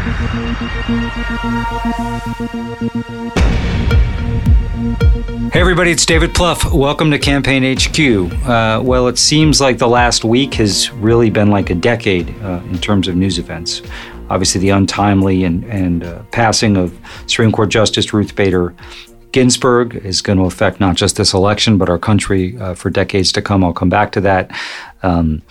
Hey, everybody, it's David Plouffe. Welcome to Campaign HQ. Uh, well, it seems like the last week has really been like a decade uh, in terms of news events. Obviously, the untimely and, and uh, passing of Supreme Court Justice Ruth Bader Ginsburg is going to affect not just this election, but our country uh, for decades to come. I'll come back to that. Um,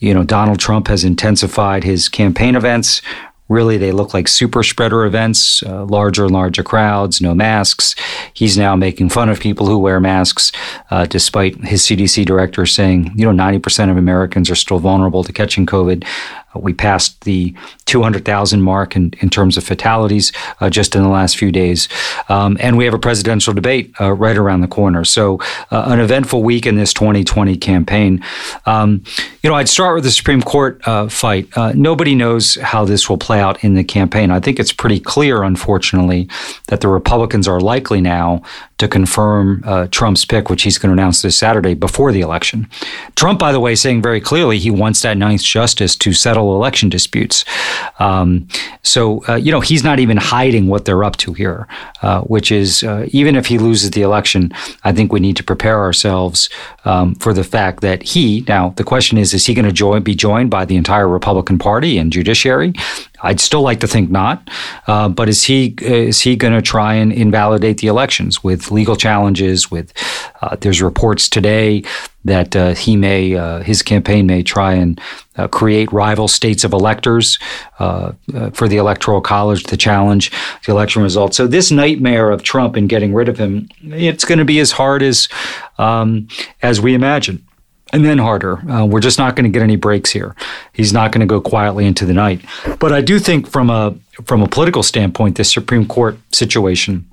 you know, Donald Trump has intensified his campaign events. Really, they look like super spreader events, uh, larger and larger crowds, no masks. He's now making fun of people who wear masks, uh, despite his CDC director saying, you know, 90% of Americans are still vulnerable to catching COVID. We passed the 200,000 mark in, in terms of fatalities uh, just in the last few days. Um, and we have a presidential debate uh, right around the corner. So, uh, an eventful week in this 2020 campaign. Um, you know, I'd start with the Supreme Court uh, fight. Uh, nobody knows how this will play out in the campaign. I think it's pretty clear, unfortunately, that the Republicans are likely now to confirm Trump's pick, which he's going to announce this Saturday before the election. Trump, by the way, saying very clearly he wants that ninth justice to settle election disputes. Um, so, uh, you know, he's not even hiding what they're up to here, uh, which is uh, even if he loses the election, I think we need to prepare ourselves um, for the fact that he, now the question is, is he going to join, be joined by the entire Republican Party and judiciary? I'd still like to think not, uh, but is he is he going to try and invalidate the elections with legal challenges? With uh, there's reports today that uh, he may uh, his campaign may try and uh, create rival states of electors uh, for the electoral college to challenge the election results. So this nightmare of Trump and getting rid of him, it's going to be as hard as um, as we imagine and then harder. Uh, we're just not going to get any breaks here. He's not going to go quietly into the night. But I do think, from a from a political standpoint, this Supreme Court situation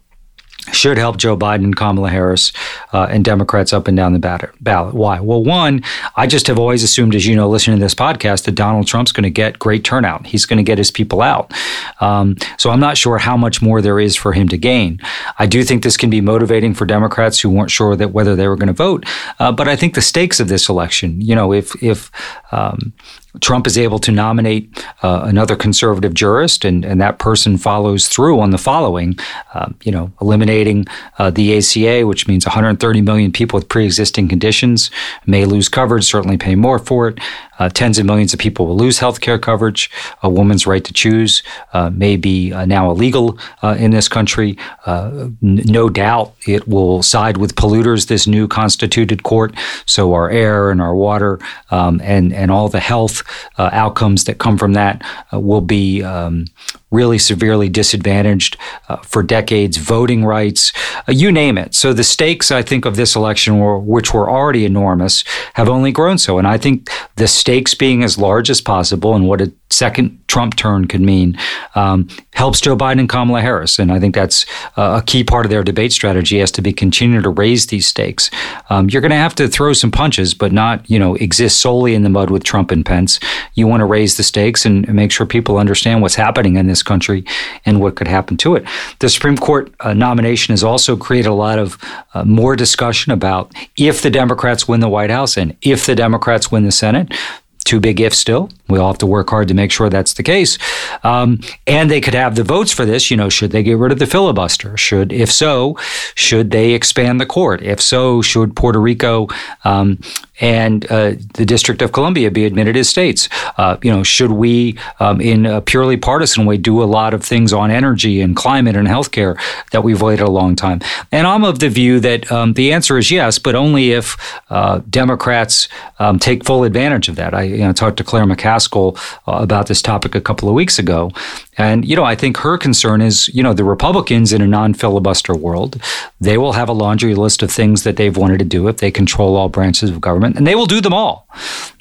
should help Joe Biden Kamala Harris uh, and Democrats up and down the ballot. Why? Well, one, I just have always assumed, as you know, listening to this podcast, that Donald Trump's going to get great turnout. He's going to get his people out. Um, so I'm not sure how much more there is for him to gain. I do think this can be motivating for Democrats who weren't sure that whether they were going to vote. Uh, but I think the stakes of this election, you know, if if um, Trump is able to nominate uh, another conservative jurist, and, and that person follows through on the following, uh, you know, eliminating uh, the ACA, which means 130 million people with pre-existing conditions may lose coverage, certainly pay more for it. Uh, tens of millions of people will lose health care coverage. A woman's right to choose uh, may be uh, now illegal in this country. N- no doubt it will side with polluters, this new constituted court. So our air and our water um, and, and all the health outcomes that come from that will be um, really severely disadvantaged uh, for decades, voting rights, uh, you name it. So the stakes, I think, of this election, were, which were already enormous, have only grown so. And I think the stakes being as large as possible and what a second Trump turn could mean um, helps Joe Biden and Kamala Harris. And I think that's uh, a key part of their debate strategy has to be continue to raise these stakes. Um, you're going to have to throw some punches, but not, you know, exist solely in the mud with Trump and Pence. You want to raise the stakes and make sure people understand what's happening in this country and what could happen to it. The Supreme Court uh, nomination has also created a lot of uh, more discussion about if the Democrats win the White House and if the Democrats win the Senate too big if still. We all have to work hard to make sure that's the case. Um, and they could have the votes for this. You know, should they get rid of the filibuster? Should, if so, should they expand the court? If so, should Puerto Rico um, and uh, the District of Columbia be admitted as states? Uh, you know, should we, um, in a purely partisan way, do a lot of things on energy and climate and healthcare that we've waited a long time? And I'm of the view that um, the answer is yes, but only if uh, Democrats um, take full advantage of that. I you know, talked to Claire McCaskill uh, about this topic a couple of weeks ago, and, you know, I think her concern is, you know, the Republicans in a non filibuster world, they will have a laundry list of things that they've wanted to do if they control all branches of government, and they will do them all.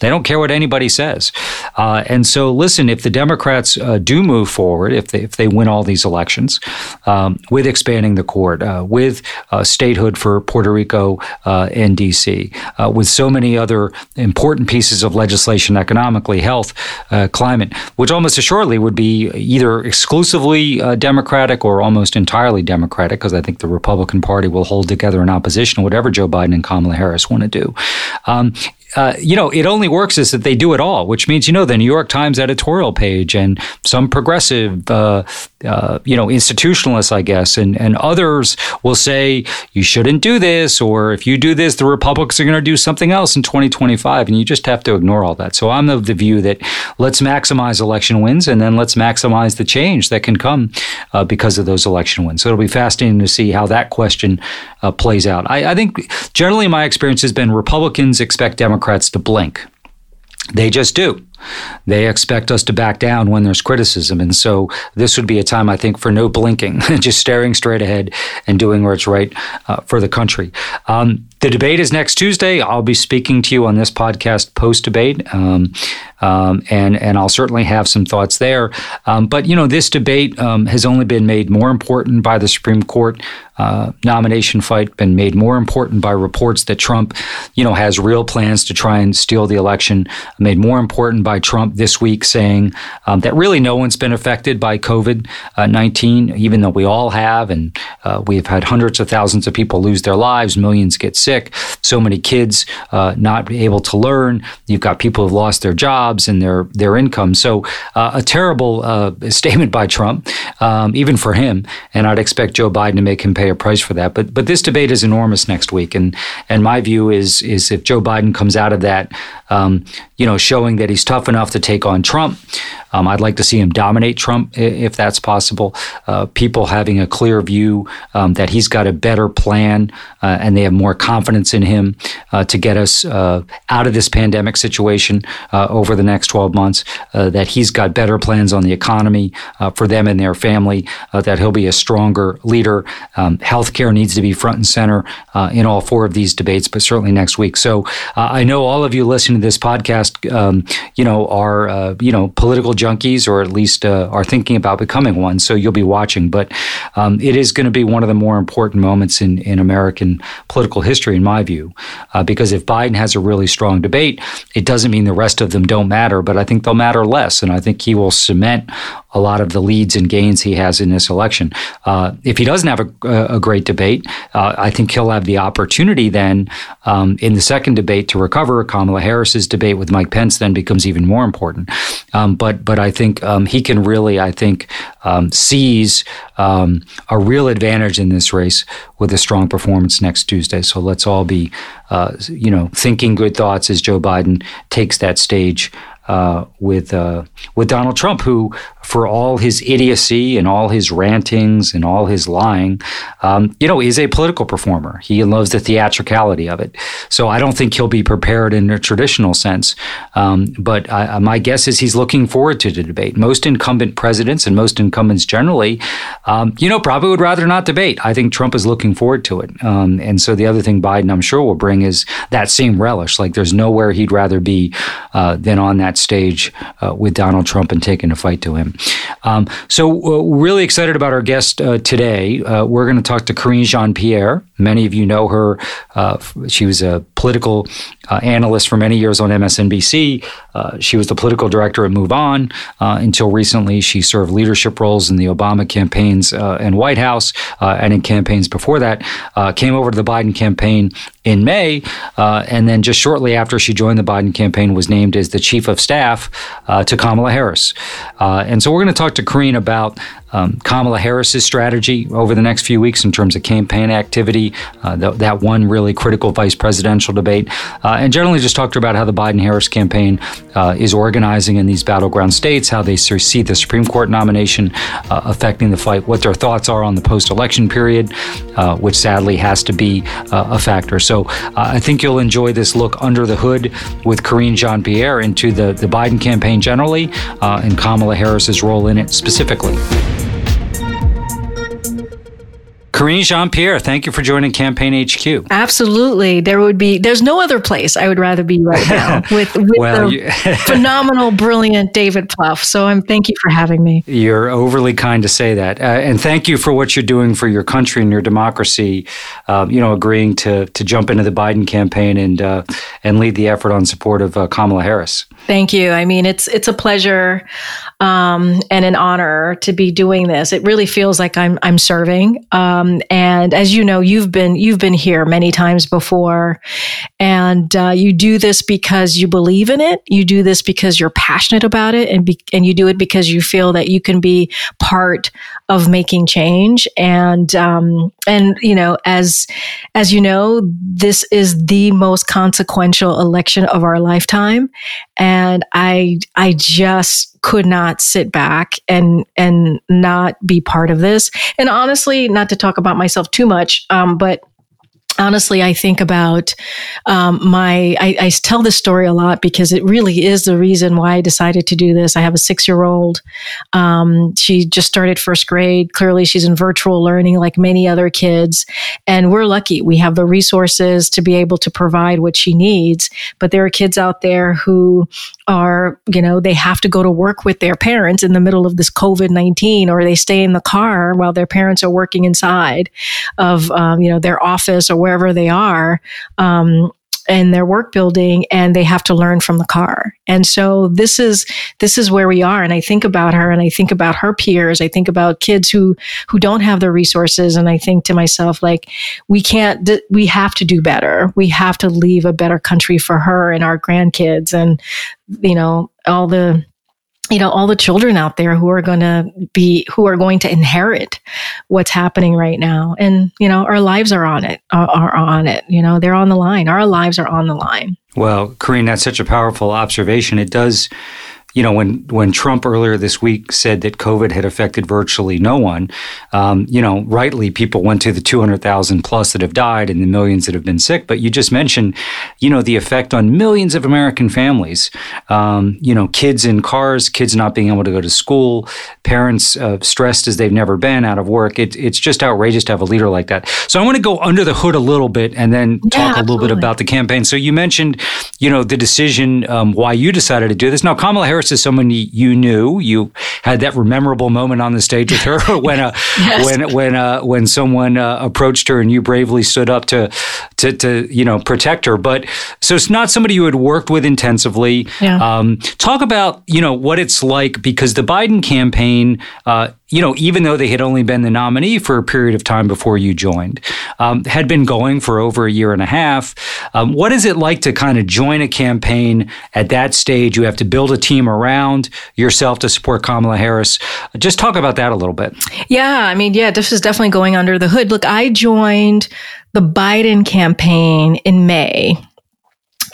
They don't care what anybody says. Uh, and so, listen, if the Democrats uh, do move forward, if they, if they win all these elections, um, with expanding the court, uh, with uh, statehood for Puerto Rico uh, and D.C., uh, with so many other important pieces of legislation economically, health, climate, which almost assuredly would be either either exclusively uh, Democratic or almost entirely Democratic, because I think the Republican Party will hold together in opposition to whatever Joe Biden and Kamala Harris want to do. Um, uh, you know, it only works is that they do it all, which means, you know, the New York Times editorial page and some progressive, uh, uh, you know, institutionalists, I guess, and, and others will say, you shouldn't do this, or if you do this, the Republicans are going to do something else in 2025. And you just have to ignore all that. So I'm of the view that let's maximize election wins and then let's maximize the change that can come uh, because of those election wins. So it'll be fascinating to see how that question uh, plays out. I, I think generally my experience has been Republicans expect Democrats to blink. They just do. They expect us to back down when there's criticism. And so this would be a time, I think, for no blinking, just staring straight ahead and doing what's right uh, for the country. Um, the debate is next Tuesday. I'll be speaking to you on this podcast post debate, um, um, and and I'll certainly have some thoughts there. Um, but you know, this debate um, has only been made more important by the Supreme Court uh, nomination fight, been made more important by reports that Trump, you know, has real plans to try and steal the election. Made more important by Trump this week saying um, that really no one's been affected by COVID uh, 19, even though we all have, and uh, we've had hundreds of thousands of people lose their lives, millions get sick sick, so many kids uh, not able to learn. You've got people who've lost their jobs and their their income. So uh, a terrible uh, statement by Trump, um, even for him. And I'd expect Joe Biden to make him pay a price for that. But but this debate is enormous next week, and and my view is is if Joe Biden comes out of that, um, you know, showing that he's tough enough to take on Trump. Um, I'd like to see him dominate Trump if that's possible. Uh, people having a clear view um, that he's got a better plan uh, and they have more confidence in him uh, to get us uh, out of this pandemic situation uh, over the next 12 months, uh, that he's got better plans on the economy for them and their family, that he'll be a stronger leader. Um, healthcare needs to be front and center in all four of these debates, but certainly next week. So I know all of you listening to this podcast, um, you know, are, you know, political junkies or at least uh, are thinking about becoming one. So you'll be watching. But um, it is going to be one of the more important moments in, in American political history, in my view, uh, because if Biden has a really strong debate, it doesn't mean the rest of them don't matter, but I think they'll matter less. And I think he will cement a lot of the leads and gains he has in this election. Uh, if he doesn't have a, a great debate, uh, I think he'll have the opportunity then um, in the second debate to recover. Kamala Harris's debate with Mike Pence then becomes even more important. Um, but but I think um, he can really, I think, um, seize um, a real advantage in this race with a strong performance next Tuesday. So let's all be, uh, you know, thinking good thoughts as Joe Biden takes that stage uh, with uh, with Donald Trump, who for all his idiocy and all his rantings and all his lying, um, you know, is a political performer. He loves the theatricality of it. So I don't think he'll be prepared in a traditional sense. Um, but I, my guess is he's looking forward to the debate. Most incumbent presidents and most incumbents generally, um, you know, probably would rather not debate. I think Trump is looking forward to it. Um, and so the other thing Biden, I'm sure, will bring is that same relish. Like there's nowhere he'd rather be uh, than on that stage uh, with Donald Trump and taking a fight to him. Um, so, uh, really excited about our guest uh, today. Uh, we're going to talk to Karine Jean Pierre. Many of you know her. Uh, she was a political uh, analyst for many years on MSNBC. Uh, she was the political director at MoveOn until recently. She served leadership roles in the Obama campaigns and White House and in campaigns before that. came over to the Biden campaign in May, uh, and then just shortly after she joined the Biden campaign, was named as the chief of staff uh, to Kamala Harris. Uh, and so we're going to talk to Karine about um, Kamala Harris's strategy over the next few weeks in terms of campaign activity, uh, th- that one really critical vice presidential debate, uh, and generally just talked about how the Biden Harris campaign uh, is organizing in these battleground states, how they see the Supreme Court nomination uh, affecting the fight, what their thoughts are on the post election period, uh, which sadly has to be uh, a factor. So I think you'll enjoy this look under the hood with Karine Jean Pierre into the, the Biden campaign generally and Kamala Harris's role in it specifically. Karine Jean Pierre, thank you for joining Campaign HQ. Absolutely. There would be, there's no other place I would rather be right now with, with well, the phenomenal, brilliant David Plouffe. So I'm, thank you for having me. You're overly kind to say that. Uh, and thank you for what you're doing for your country and your democracy, um, you know, agreeing to, to jump into the Biden campaign and, uh, and lead the effort on support of uh, Kamala Harris. Thank you. I mean, it's, it's a pleasure um, and an honor to be doing this. It really feels like I'm, I'm serving. Um, Um, and as you know, you've been you've been here many times before, and uh, you do this because you believe in it. You do this because you're passionate about it, and be, and you do it because you feel that you can be part of making change. And um, and you know, as as you know, this is the most consequential election of our lifetime, and I I just could not sit back and and not be part of this. And honestly, not to talk about myself too much, um, but honestly, I think about um, my. I, I, tell this story a lot because it really is the reason why I decided to do this. I have a six-year-old. Um, she just started first grade. Clearly, she's in virtual learning like many other kids, and we're lucky. We have the resources to be able to provide what she needs. But there are kids out there who are, you know, they have to go to work with their parents in the middle of this COVID nineteen, or they stay in the car while their parents are working inside of, um, you know, their office or wherever they are um, in their work building and they have to learn from the car. And so this is this is where we are and i think about her and i think about her peers. I think about kids who who don't have the resources and i think to myself like we can't we have to do better. We have to leave a better country for her and our grandkids and you know all the you know all the children out there who are going to be who are going to inherit what's happening right now. And you know our lives are on it are, are on it you know they're on the line. Our lives are on the line. Well Karine that's such a powerful observation. It does you know, when when Trump earlier this week said that COVID had affected virtually no one, um, you know, rightly people went to the 200,000 plus that have died and the millions that have been sick. But you just mentioned, you know, the effect on millions of American families. Um, you know, kids in cars, kids not being able to go to school, parents uh, stressed as they've never been out of work. It, it's just outrageous to have a leader like that. So I want to go under the hood a little bit and then talk yeah, a little bit about the campaign. So you mentioned, you know, the decision um, why you decided to do this. Now, Kamala Harris is someone you knew. You had that memorable moment on the stage with her when uh, yes. when when uh, when someone uh, approached her and you bravely stood up to, to to you know protect her. But so it's not somebody you had worked with intensively. Yeah. Um, talk about you know what it's like because the Biden campaign uh, you know, even though they had only been the nominee for a period of time before you joined, um, had been going for over a year and a half. Um, what is it like to kind of join a campaign at that stage? You have to build a team around yourself to support Kamala Harris. Just talk about that a little bit. Yeah, I mean, yeah, this is definitely going under the hood. Look, I joined the Biden campaign in May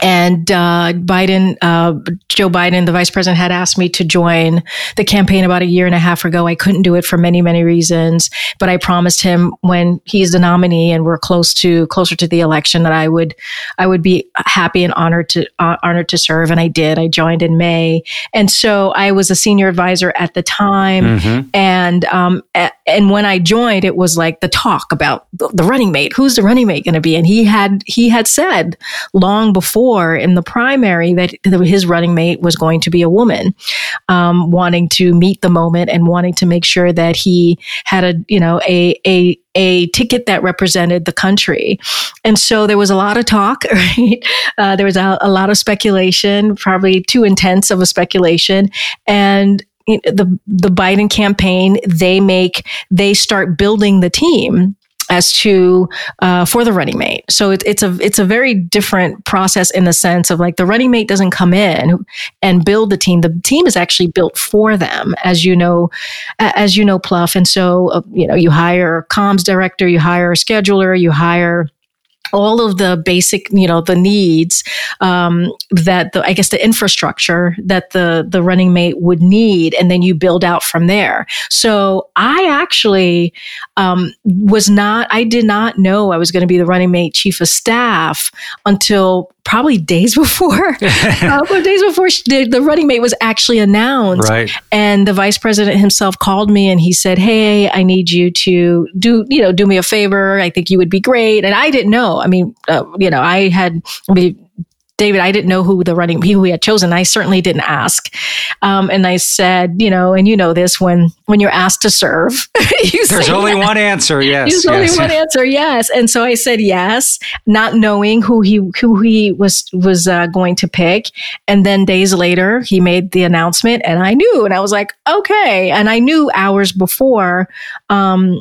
and uh, Biden, uh, Joe Biden, the vice president, had asked me to join the campaign about a year and a half ago. I couldn't do it for many, many reasons, but I promised him when he's the nominee and we're close to closer to the election that I would, I would be happy and honored to uh, honored to serve, and I did. I joined in May, and so I was a senior advisor at the time, mm-hmm. and um, and when I joined, it was like the talk about the, running mate. Who's the running mate going to be? And he had he had said long before in the primary that his running mate was going to be a woman, um, wanting to meet the moment and wanting to make sure that he had a you know a a a ticket that represented the country. And so there was a lot of talk, right? Uh, there was a, a, lot of speculation, probably too intense of a speculation. And the the Biden campaign, they make they start building the team as to uh, for the running mate. So it, it's a it's a very different process in the sense of like the running mate doesn't come in and build the team. The team is actually built for them, as you know, as you know, Plouffe. And so uh, you know you hire a comms director, you hire a scheduler, you hire all of the basic, you know, the needs um, that the, I guess the infrastructure that the the running mate would need, and then you build out from there. So I actually um, was not, I did not know I was going to be the running mate chief of staff until probably days before, uh, days before the, the, running mate was actually announced. Right. And the vice president himself called me and he said, "Hey, I need you to do, you know, do me a favor. I think you would be great." And I didn't know. I mean, uh, you know, I had. I mean, David, I didn't know who the running who we had chosen. I certainly didn't ask. Um, and I said, you know, and you know this when when you're asked to serve, there's only yes. one answer. Yes, there's yes. only one answer. Yes. And so I said yes, not knowing who he who he was was uh, going to pick. And then days later, he made the announcement, and I knew, and I was like, okay. And I knew hours before. Um,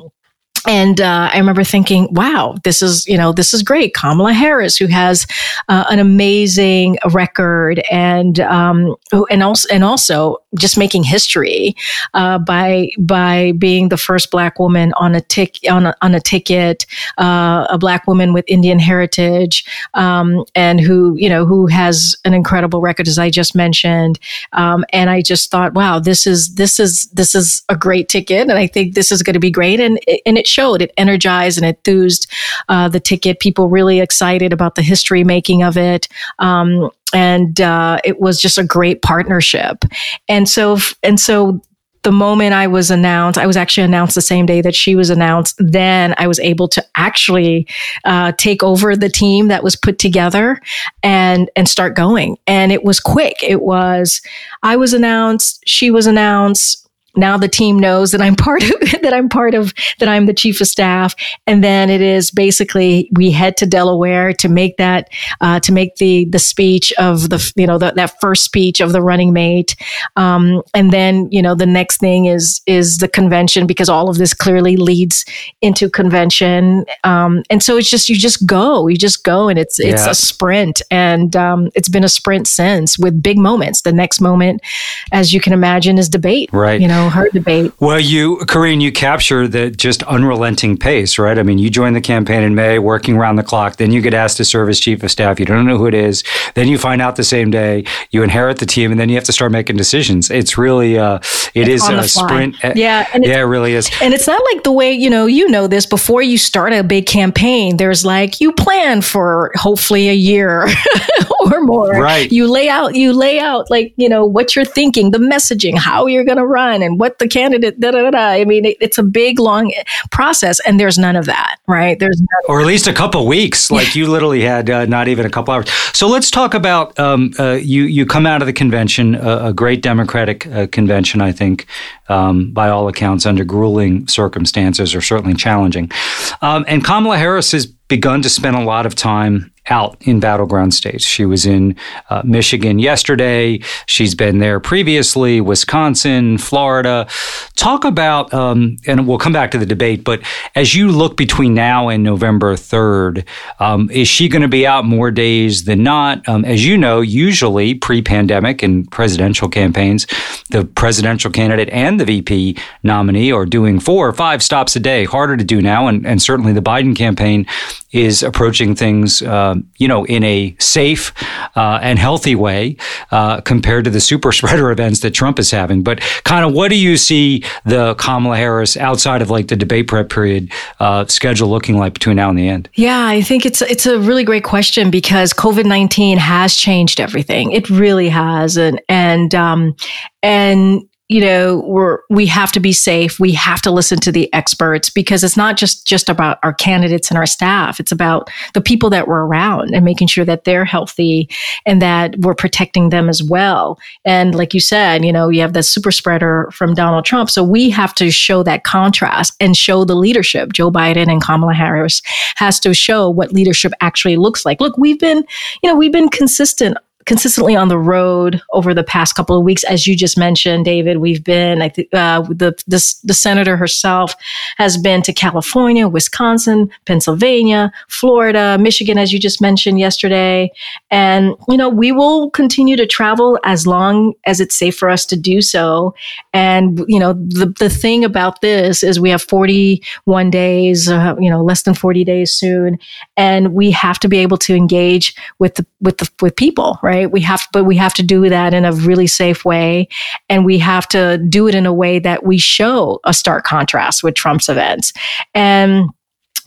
and uh, I remember thinking, "Wow, this is you know this is great." Kamala Harris, who has uh, an amazing record, and um, and also and also just making history uh, by by being the first Black woman on a tick on a, on a ticket, uh, a Black woman with Indian heritage, um, and who you know who has an incredible record, as I just mentioned. Um, and I just thought, "Wow, this is this is this is a great ticket," and I think this is going to be great, and and it showed. It energized and enthused uh, the ticket. People really excited about the history making of it. Um, and uh, it was just a great partnership. And so, and so the moment I was announced, I was actually announced the same day that she was announced. Then I was able to actually uh, take over the team that was put together and and start going. And it was quick. It was I was announced, she was announced now the team knows that I'm part of that I'm part of that I'm the chief of staff, and then it is basically we head to Delaware to make that uh, to make the the speech of the you know the, that first speech of the running mate, um, and then you know the next thing is is the convention because all of this clearly leads into convention, um, and so it's just you just go you just go and it's it's yeah. a sprint and um, it's been a sprint since with big moments. The next moment, as you can imagine, is debate. Right. You know know, her debate. Well, you, Karine, you capture the just unrelenting pace, right? I mean, you join the campaign in May, working around the clock. Then you get asked to serve as chief of staff. You don't know who it is. Then you find out the same day. You inherit the team, and then you have to start making decisions. It's really, uh, it it's is a sprint. Yeah, yeah, it really is. And it's not like the way you know you know this before you start a big campaign. There's like you plan for hopefully a year or more. Right. You lay out. You lay out like you know what you're thinking, the messaging, how you're going to run, what the candidate, da, da, da, I mean, it, it's a big, long process, and there's none of that, right? There's or at least a couple weeks. Like you literally had uh, not even a couple hours. So let's talk about um, uh, you. You come out of the convention, uh, a great Democratic uh, convention, I think, um, by all accounts, under grueling circumstances, or certainly challenging. Um, and Kamala Harris has begun to spend a lot of time out in battleground states. She was in uh, Michigan yesterday. She's been there previously, Wisconsin, Florida. Talk about, um, and we'll come back to the debate, but as you look between now and November 3rd, um, is she going to be out more days than not? Um, as you know, usually pre pandemic and presidential campaigns, the presidential candidate and the VP nominee are doing four or five stops a day. Harder to do now, and, and certainly the Biden campaign is approaching things, uh, you know, in a safe uh, and healthy way uh, compared to the super spreader events that Trump is having. But kind of, what do you see the Kamala Harris outside of like the debate prep period uh, schedule looking like between now and the end? Yeah, I think it's it's a really great question because COVID nineteen has changed everything. It really has, and and um, and you know we're we have to be safe. We have to listen to the experts because it's not just just about our candidates and our staff. It's about the people that we're around and making sure that they're healthy and that we're protecting them as well. And like you said you know you have the super spreader from Donald Trump. So we have to show that contrast and show the leadership. Joe Biden and Kamala Harris has to show what leadership actually looks like. Look we've been you know we've been consistent consistently on the road over the past couple of weeks, as you just mentioned, David. We've been, I think, uh, the, the the senator herself has been to California, Wisconsin, Pennsylvania, Florida, Michigan, as you just mentioned yesterday, and you know we will continue to travel as long as it's safe for us to do so. And you know the the thing about this is we have 41 days, uh, you know, less than 40 days soon, and we have to be able to engage with the with the with people, right? Right? We have, but we have to do that in a really safe way. And we have to do it in a way that we show a stark contrast with Trump's events. And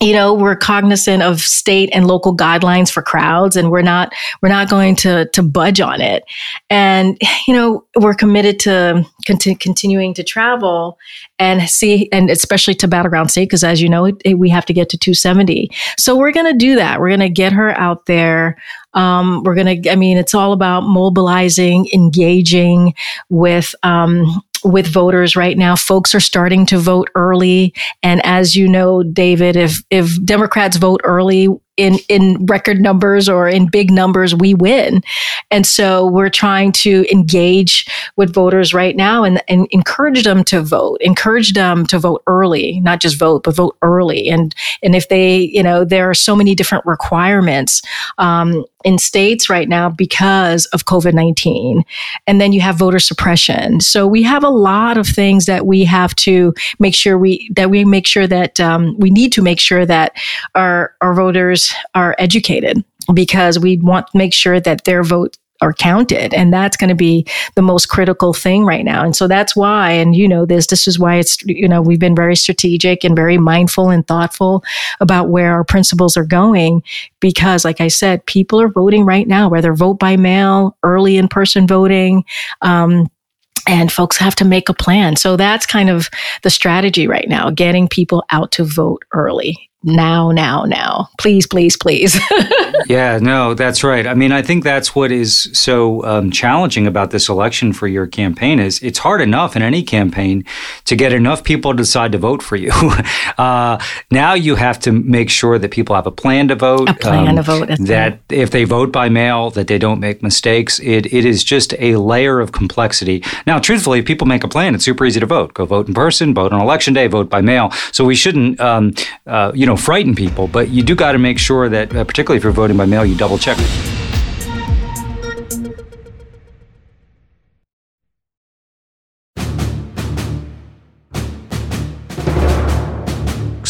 you know we're cognizant of state and local guidelines for crowds and we're not we're not going to to budge on it and you know we're committed to conti- continuing to travel and see and especially to battleground state because as you know it, it, we have to get to 270 so we're going to do that we're going to get her out there um, we're going to, I mean, it's all about mobilizing, engaging with, um, with voters right now. Folks are starting to vote early. And as you know, David, if, if Democrats vote early, in in record numbers or in big numbers, we win. And so we're trying to engage with voters right now and, and encourage them to vote, encourage them to vote early, not just vote, but vote early. And and if they, you know, there are so many different requirements um, in states right now because of COVID 19. And then you have voter suppression. So we have a lot of things that we have to make sure we, that we make sure that um, we need to make sure that our, our voters are educated because we want to make sure that their vote are counted. And that's going to be the most critical thing right now. And so that's why, and you know this, this is why it's, you know, we've been very strategic and very mindful and thoughtful about where our principles are going. Because, like I said, people are voting right now, whether vote by mail, early in person voting, um, and folks have to make a plan. So that's kind of the strategy right now, getting people out to vote early now, now, now. Please, please, please. yeah, no, that's right. I mean, I think that's what is so um, challenging about this election for your campaign is it's hard enough in any campaign to get enough people to decide to vote for you. uh, now you have to make sure that people have a plan to vote. A plan um, to vote. That right. if they vote by mail, that they don't make mistakes. It, it is just a layer of complexity. Now, truthfully, if people make a plan, it's super easy to vote. Go vote in person, vote on election day, vote by mail. So we shouldn't, um, uh, you know, know, frighten people, but you do got to make sure that, uh, particularly if you're voting by mail, you double check.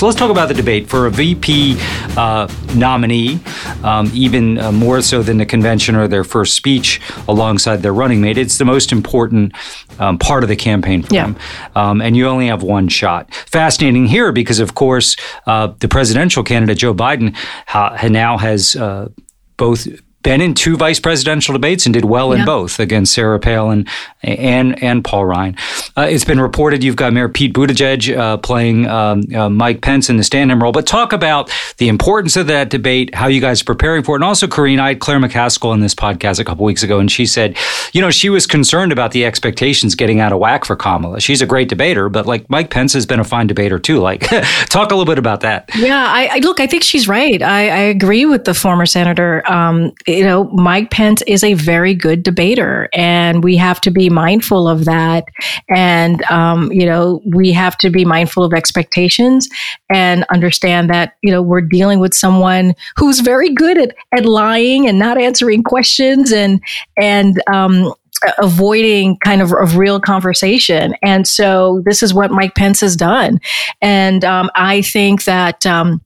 So let's talk about the debate for a VP uh, nominee, um, even uh, more so than the convention or their first speech alongside their running mate. It's the most important um, part of the campaign for yeah. them. Um, and you only have one shot. Fascinating here because, of course, uh, the presidential candidate, Joe Biden, ha- now has uh, both been in two vice presidential debates and did well yeah. in both against Sarah Palin and and Paul Ryan. Uh, it's been reported you've got Mayor Pete Buttigieg uh, playing um, uh, Mike Pence in the stand-in role. But talk about the importance of that debate, how you guys are preparing for it, and also Karine. I had Claire McCaskill on this podcast a couple weeks ago, and she said, you know, she was concerned about the expectations getting out of whack for Kamala. She's a great debater, but like Mike Pence has been a fine debater too. Like, talk a little bit about that. Yeah, I, I look. I think she's right. I, I agree with the former senator. Um, you know, Mike Pence is a very good debater, and we have to be mindful of that. And, um, you know, we have to be mindful of expectations and understand that, you know, we're dealing with someone who's very good at, at lying and not answering questions and, and, um, avoiding kind of a real conversation. And so this is what Mike Pence has done. And um, I think that um,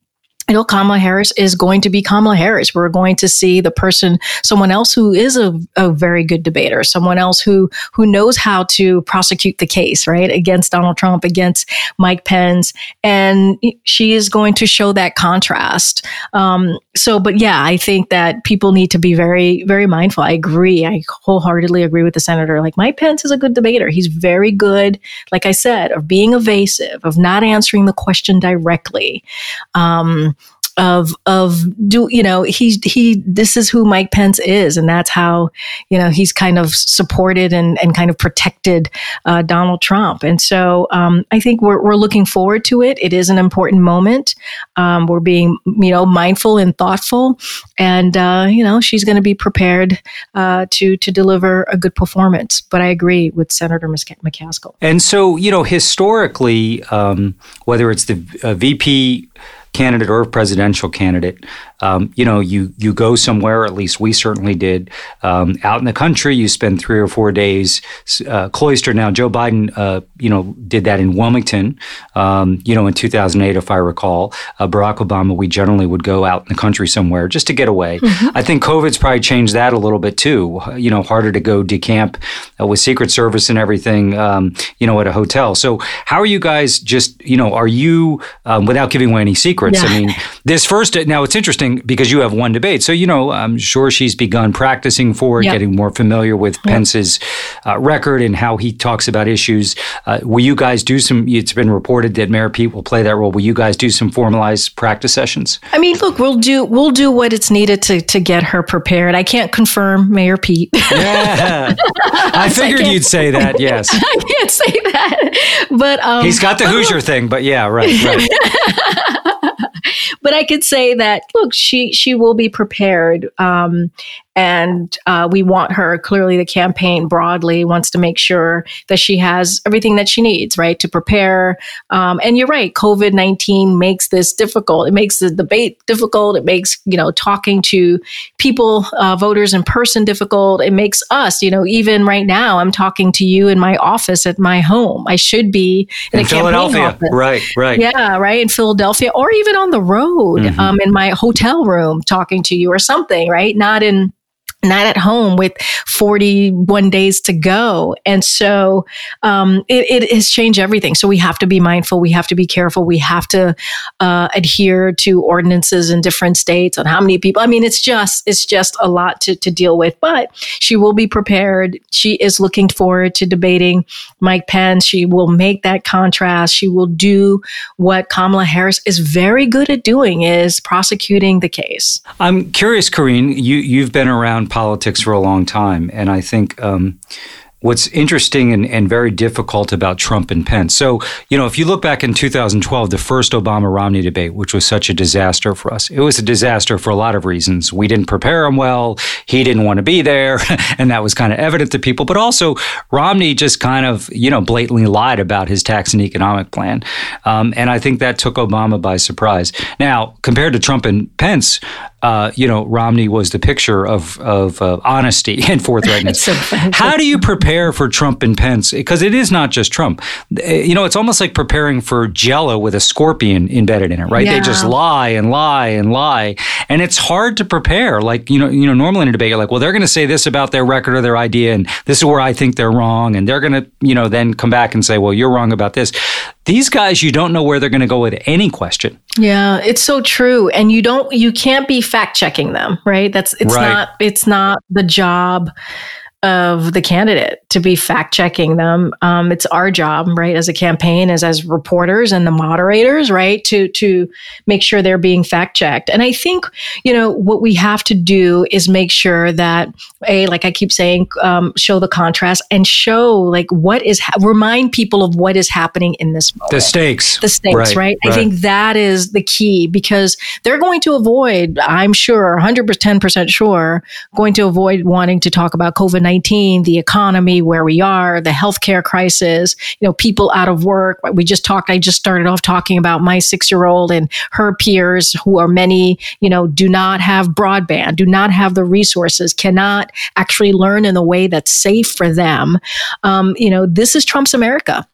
you know, Kamala Harris is going to be Kamala Harris. We're going to see the person, someone else who is a, a, very good debater, someone else who who knows how to prosecute the case, right, against Donald Trump, against Mike Pence, and she is going to show that contrast. Um, so, but yeah, I think that people need to be very, very mindful. I agree. I wholeheartedly agree with the senator. Like Mike Pence is a good debater. He's very good, like I said, of being evasive, of not answering the question directly. Um, of of do you know he's he this is who Mike Pence is and that's how you know he's kind of supported and and kind of protected uh, Donald Trump and so um, I think we're we're looking forward to it. It is an important moment. Um, we're being you know mindful and thoughtful, and uh, you know she's going to be prepared uh, to to deliver a good performance. But I agree with Senator McCaskill. And so you know historically, um, whether it's the VP candidate or presidential candidate, um, you know, you you go somewhere. At least we certainly did. Um, out in the country, you spend three or four days uh, cloistered. Now, Joe Biden, uh, you know, did that in Wilmington. Um, you know, in 2008, if I recall, uh, Barack Obama, we generally would go out in the country somewhere just to get away. Mm-hmm. I think COVID's probably changed that a little bit too. You know, harder to go decamp uh, with Secret Service and everything. Um, you know, at a hotel. So, how are you guys? Just you know, are you um, without giving away any secrets? Yeah. I mean, this first. Now, it's interesting because you have one debate. So, you know, I'm sure she's begun practicing for it, yep. getting more familiar with. Pence's uh, record and how he talks about issues. Uh, will you guys do some? It's been reported that Mayor Pete will play that role. Will you guys do some formalized practice sessions? I mean, look, we'll do we'll do what it's needed to to get her prepared. I can't confirm Mayor Pete. Yeah, I figured I you'd say that. Yes, I can't say that, but um, he's got the Hoosier thing. But yeah, right, right. I could say that look, she she will be prepared, um, and uh, we want her. Clearly, the campaign broadly wants to make sure that she has everything that she needs, right, to prepare. Um, and you're right, COVID nineteen makes this difficult. It makes the debate difficult. It makes you know talking to people, uh, voters in person difficult. It makes us, you know, even right now, I'm talking to you in my office at my home. I should be in, in a Philadelphia, office. right, right, yeah, right in Philadelphia, or even on the road, mm-hmm. um, in my hotel room, talking to you or something, right? Not in not at home with 41 days to go. And so um, it, it, has changed everything. So we have to be mindful. We have to be careful. We have to uh, adhere to ordinances in different states on how many people. I mean, it's just it's just a lot to, to deal with. But she will be prepared. She is looking forward to debating Mike Pence. She will make that contrast. She will do what Kamala Harris is very good at doing is prosecuting the case. I'm curious, Karine, you, you've been around politics for a long time, and I think um, what's interesting and, and, very difficult about Trump and Pence. So, you know, if you look back in 2012, the first Obama Romney debate, which was such a disaster for us, it was a disaster for a lot of reasons. We didn't prepare him well. He didn't want to be there. and that was kind of evident to people. But also, Romney just kind of, you know, blatantly lied about his tax and economic plan. Um, and I think that took Obama by surprise. Now, compared to Trump and Pence, uh, you know, Romney was the picture of of uh, honesty and forthrightness. so How do you prepare for Trump and Pence? Because it is not just Trump. You know, it's almost like preparing for Jello with a scorpion embedded in it, right? Yeah. They just lie and lie and lie, and it's hard to prepare. Like you know, you know, normally in a debate, you're like, well, they're going to say this about their record or their idea, and this is where I think they're wrong, and they're going to, you know, then come back and say, well, you're wrong about this. These guys, you don't know where they're going to go with any question. Yeah, it's so true. And you don't, you can't be fact checking them, right? That's, it's right. not, it's not the job of the candidate to be fact checking them. Um, it's our job, right, as a campaign, as as reporters and the moderators, right, to to make sure they're being fact checked. And I think you know what we have to do is make sure that a like I keep saying, um, show the contrast and show like what is ha- remind people of what is happening in this moment. The stakes, the stakes, right, right? I think that is the key because they're going to avoid, I'm sure, 110 percent sure, going to avoid wanting to talk about COVID 19, the economy, where we are, the healthcare crisis, you know, people out of work. We just talked, I just started off talking about my six year old and her peers who are many, you know, do not have broadband, do not have the resources, cannot actually learn in a way that's safe for them. Um, you know, this is Trump's America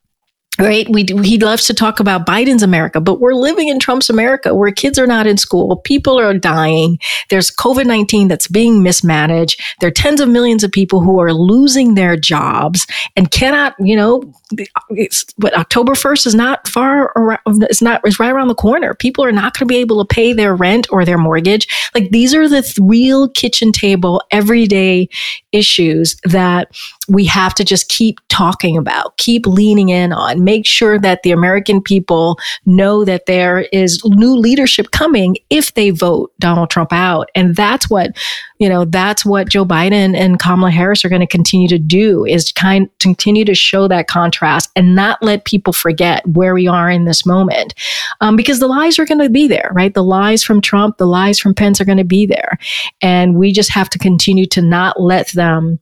right? We he loves to talk about biden's america but we're living in trump's america where kids are not in school people are dying there's covid-19 that's being mismanaged there are tens of millions of people who are losing their jobs and cannot you know it's, but october 1st is not far around it's not it's right around the corner. People are not going to be able to pay their rent or their mortgage. Like these are the th- real kitchen table everyday issues that we have to just keep talking about keep leaning in on make sure that the American people know that there is new leadership coming if they vote Donald Trump out. And that's what, you know, that's what Joe Biden and Kamala Harris are going to continue to do is kind continue to show that contrast and not let people forget where we are in this moment. Um, because the lies are going to be there, right? The lies from Trump, the lies from Pence are going to be there. And we just have to continue to not let them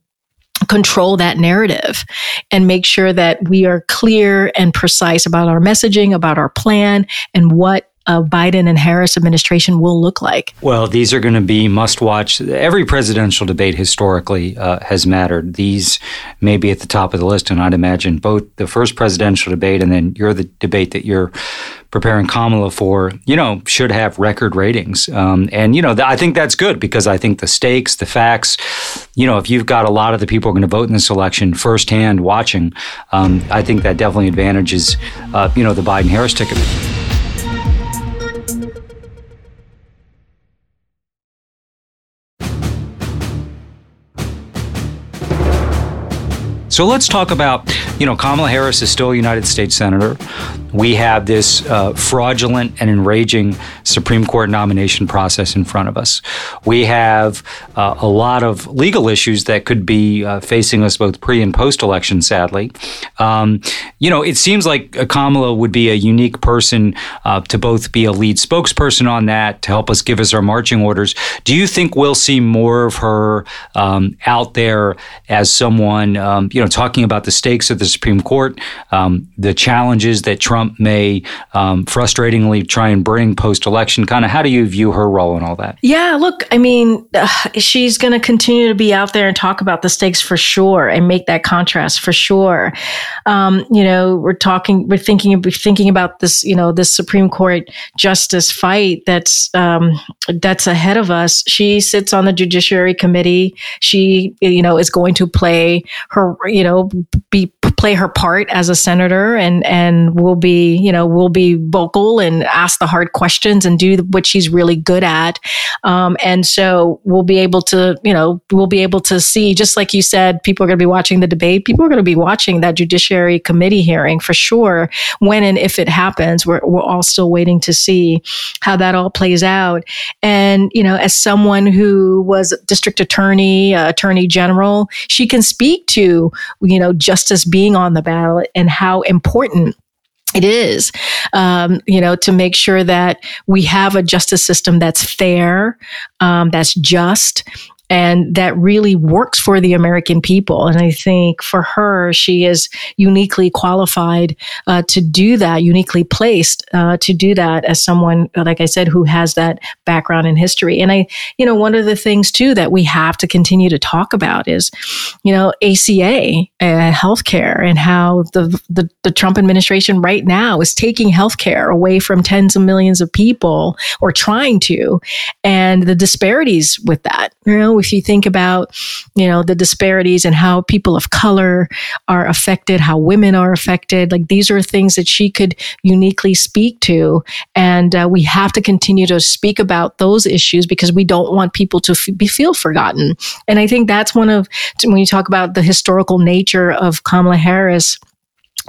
control that narrative and make sure that we are clear and precise about our messaging, about our plan, and what a Biden and Harris administration will look like? Well, these are going to be must watch. Every presidential debate historically uh, has mattered. These may be at the top of the list, and I'd imagine both the first presidential debate and then you're the debate that you're preparing Kamala for, you know, should have record ratings. Um, and, you know, th- I think that's good because I think the stakes, the facts, you know, if you've got a lot of the people are going to vote in this election firsthand watching, um, I think that definitely advantages, uh, you know, the Biden Harris ticket. So let's talk about, you know, Kamala Harris is still a United States Senator. We have this uh, fraudulent and enraging Supreme Court nomination process in front of us. We have uh, a lot of legal issues that could be uh, facing us both pre and post election, sadly. Um, you know, it seems like Kamala would be a unique person uh, to both be a lead spokesperson on that, to help us give us our marching orders. Do you think we'll see more of her um, out there as someone, um, you know, talking about the stakes of the Supreme Court, um, the challenges that Trump may um, frustratingly try and bring post election? Kind of how do you view her role in all that? Yeah, look, I mean, uh, she's going to continue to be out there and talk about the stakes for sure and make that contrast for sure. Um, you know, we're talking, we're thinking, we're thinking about this, you know, this Supreme Court justice fight that's um, that's ahead of us. She sits on the Judiciary Committee. She, you know, is going to play her, you know, be play her part as a senator and and will be you know will be vocal and ask the hard questions and do what she's really good at. Um, and so we'll be able to you know we'll be able to see just like you said people are going to be watching the debate people are going to be watching that judiciary committee hearing for sure when and if it happens. We're, we're all still waiting to see how that all plays out. And you know as someone who was district attorney uh, attorney general she can speak to you know justice being on the ballot and how important it is, um, you know, to make sure that we have a justice system that's fair, um, that's just, and that really works for the American people. And I think for her, she is uniquely qualified uh, to do that, uniquely placed uh, to do that as someone, like I said, who has that background in history. And I, you know, one of the things too that we have to continue to talk about is, you know, ACA, uh, healthcare, and how the, the the Trump administration right now is taking healthcare away from tens of millions of people, or trying to, and the disparities with that. You know, if you think about, you know, the disparities and how people of color are affected, how women are affected, like these are things that she could uniquely speak to. And uh, we have to continue to speak about those issues because we don't want people to f- be, feel forgotten. And I think that's one of, when you talk about the historical nature of Kamala Harris,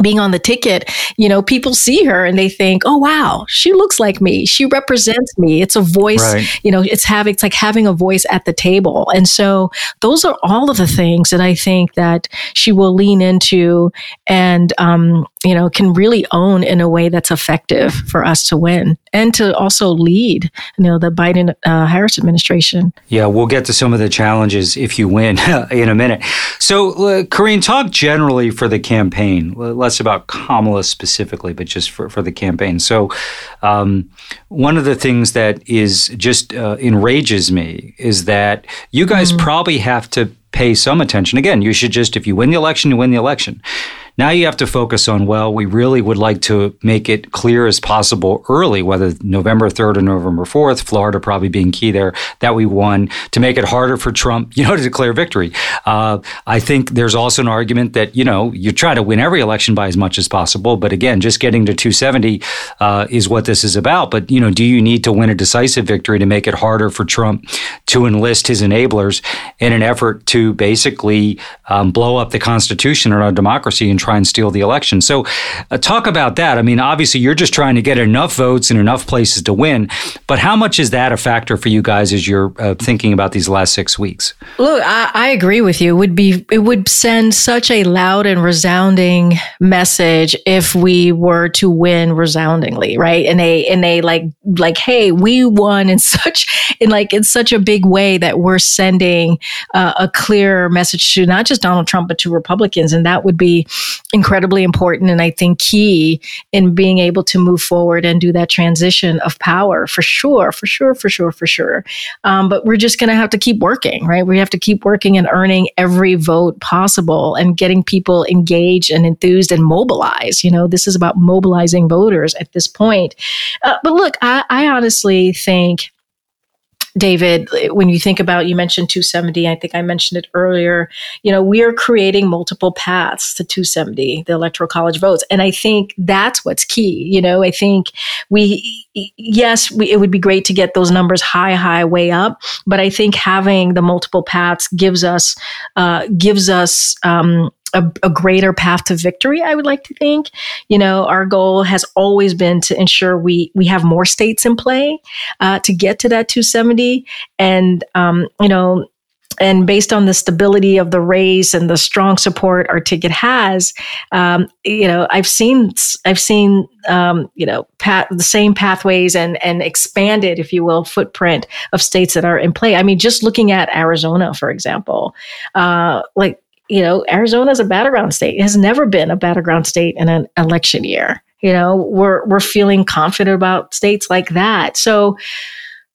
being on the ticket, you know, people see her and they think, "Oh wow, she looks like me. She represents me." It's a voice, right. you know, it's having it's like having a voice at the table. And so those are all of the things that I think that she will lean into and um, you know, can really own in a way that's effective for us to win and to also lead, you know, the Biden uh, Harris administration. Yeah, we'll get to some of the challenges if you win in a minute. So, uh, Karine, talk generally for the campaign, less about Kamala specifically, but just for, for the campaign. So, um, one of the things that is just uh, enrages me is that you guys mm-hmm. probably have to pay some attention. Again, you should just, if you win the election, you win the election. Now you have to focus on, well, we really would like to make it clear as possible early, whether November 3rd or November 4th, Florida probably being key there, that we won, to make it harder for Trump, you know, to declare victory. Uh, I think there's also an argument that, you know, you try to win every election by as much as possible. But again, just getting to 270 uh, is what this is about. But, you know, do you need to win a decisive victory to make it harder for Trump to enlist his enablers in an effort to basically um, blow up the Constitution and our democracy and try and steal the election. So, uh, talk about that. I mean, obviously, you're just trying to get enough votes in enough places to win, but how much is that a factor for you guys as you're uh, thinking about these last six weeks? Look, I, I agree with you. It would be it would send such a loud and resounding message if we were to win resoundingly, right? In a in a like like, hey, we won in such in like in such a big way that we're sending uh, a clear message to not just Donald Trump but to Republicans, and that would be incredibly important and I think key in being able to move forward and do that transition of power for sure, for sure, for sure, for sure. Um, but we're just going to have to keep working, right? We have to keep working and earning every vote possible and getting people engaged and enthused and mobilized. You know, this is about mobilizing voters at this point. Uh, but look, I, I honestly think David, when you think about, you mentioned 270, I think I mentioned it earlier, you know, we are creating multiple paths to 270, the electoral college votes. And I think that's what's key. You know, I think we, yes, we, it would be great to get those numbers high, high, way up. But I think having the multiple paths gives us, uh, gives us, um, a, a, greater path to victory. I would like to think. You know, our goal has always been to ensure we we have more states in play uh, to get to that 270, and um, you know, and based on the stability of the race and the strong support our ticket has, um, you know, I've seen I've seen um, you know the same pathways and and expanded, if you will, footprint of states that are in play. I mean, just looking at Arizona, for example, uh, like you know, Arizona is a battleground state. It has never been a battleground state in an election year. You know, we're we're feeling confident about states like that. So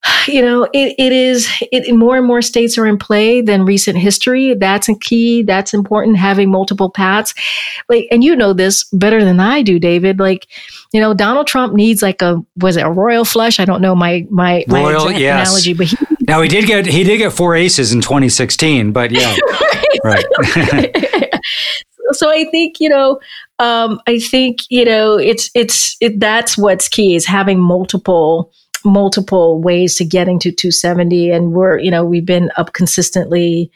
you know, it, it is, it, more and more states are in play than recent history. That's a key. That's important, having multiple paths. Like, and you know this better than I do, David. Like, you know, Donald Trump needs like a, was it a royal flush? I don't know my, my, royal, my yes. analogy, but he, now he did get, he did get four aces in 2016, but yeah. right. so I think, you know, um, I think, you know, it's, it's, it, that's what's key is having multiple, multiple ways to getting to 270 and we're you know we've been up consistently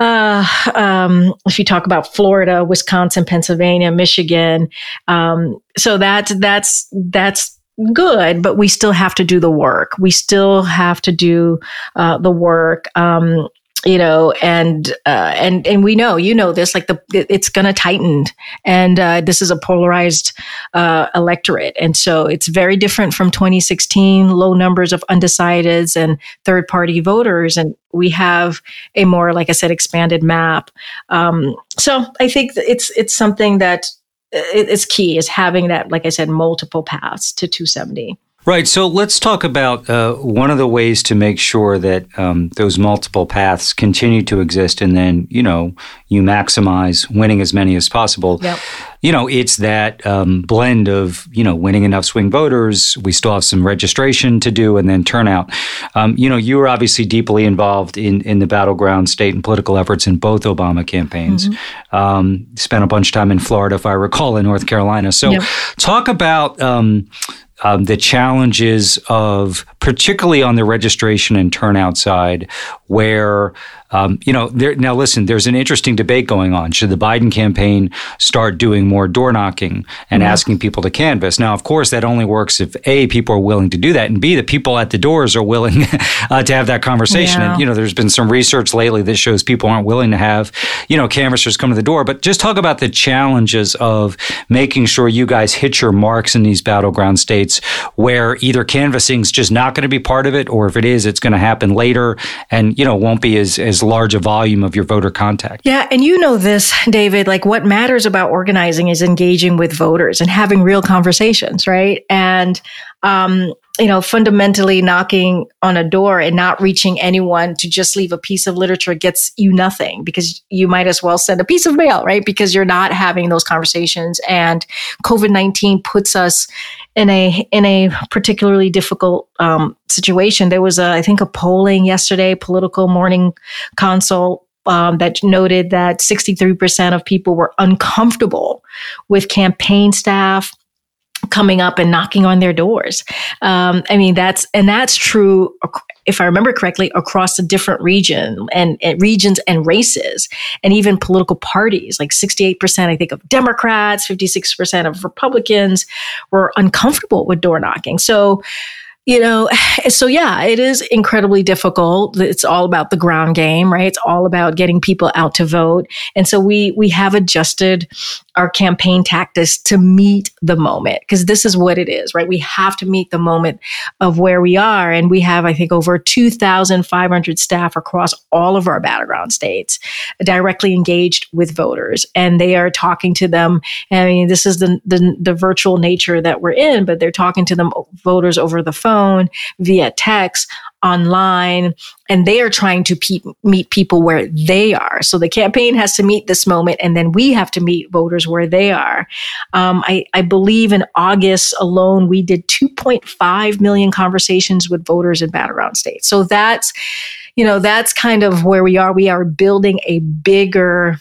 uh, um, if you talk about Florida, Wisconsin, Pennsylvania, Michigan, um, so that's that's that's good, but we still have to do the work. We still have to do uh, the work. Um, you know, and uh, and and we know, you know, this like the it's going to tighten, and uh, this is a polarized uh, electorate, and so it's very different from 2016, low numbers of undecideds and third party voters, and we have a more, like I said, expanded map. Um, so I think it's it's something that it's key is having that, like I said, multiple paths to 270. Right. So let's talk about uh, one of the ways to make sure that um, those multiple paths continue to exist, and then you know you maximize winning as many as possible. Yep. You know, it's that um, blend of you know winning enough swing voters. We still have some registration to do, and then turnout. Um, you know, you were obviously deeply involved in in the battleground state and political efforts in both Obama campaigns. Mm-hmm. Um, spent a bunch of time in Florida, if I recall, in North Carolina. So, yep. talk about um, the challenges of, particularly on the registration and turnout side, where um, you know, there, now listen, there's an interesting debate going on. Should the Biden campaign start doing more door knocking and mm-hmm. asking people to canvass? Now, of course, that only works if A, people are willing to do that, and B, the people at the doors are willing uh, to have that conversation. Yeah. And, you know, there's been some research lately that shows people aren't willing to have, you know, canvassers come to the door. But just talk about the challenges of making sure you guys hit your marks in these battleground states where either canvassing is just not going to be part of it, or if it is, it's going to happen later and, you know, won't be as, as as large a volume of your voter contact. Yeah, and you know this, David, like what matters about organizing is engaging with voters and having real conversations, right? And um, you know, fundamentally knocking on a door and not reaching anyone to just leave a piece of literature gets you nothing because you might as well send a piece of mail, right? Because you're not having those conversations. And COVID 19 puts us in a in a particularly difficult um, situation. There was, a, I think, a polling yesterday, Politico Morning Consult, um, that noted that 63% of people were uncomfortable with campaign staff coming up and knocking on their doors. Um, I mean, that's and that's true. If I remember correctly, across the different region and, and regions and races, and even political parties. Like sixty-eight percent, I think, of Democrats, fifty-six percent of Republicans were uncomfortable with door knocking. So you know, so yeah, it is incredibly difficult. It's all about the ground game, right? It's all about getting people out to vote. And so we we have adjusted our campaign tactics to meet the moment because this is what it is, right? We have to meet the moment of where we are. And we have, I think, over 2,500 staff across all of our battleground states directly engaged with voters. And they are talking to them. I mean, this is the, the, the virtual nature that we're in, but they're talking to them voters over the phone, via text, online and they are trying to pe- meet people where they are. So the campaign has to meet this moment and then we have to meet voters where they are. Um, I, I believe in August alone, we did 2.5 million conversations with voters in battleground states. So that's, you know, that's kind of where we are. We are building a bigger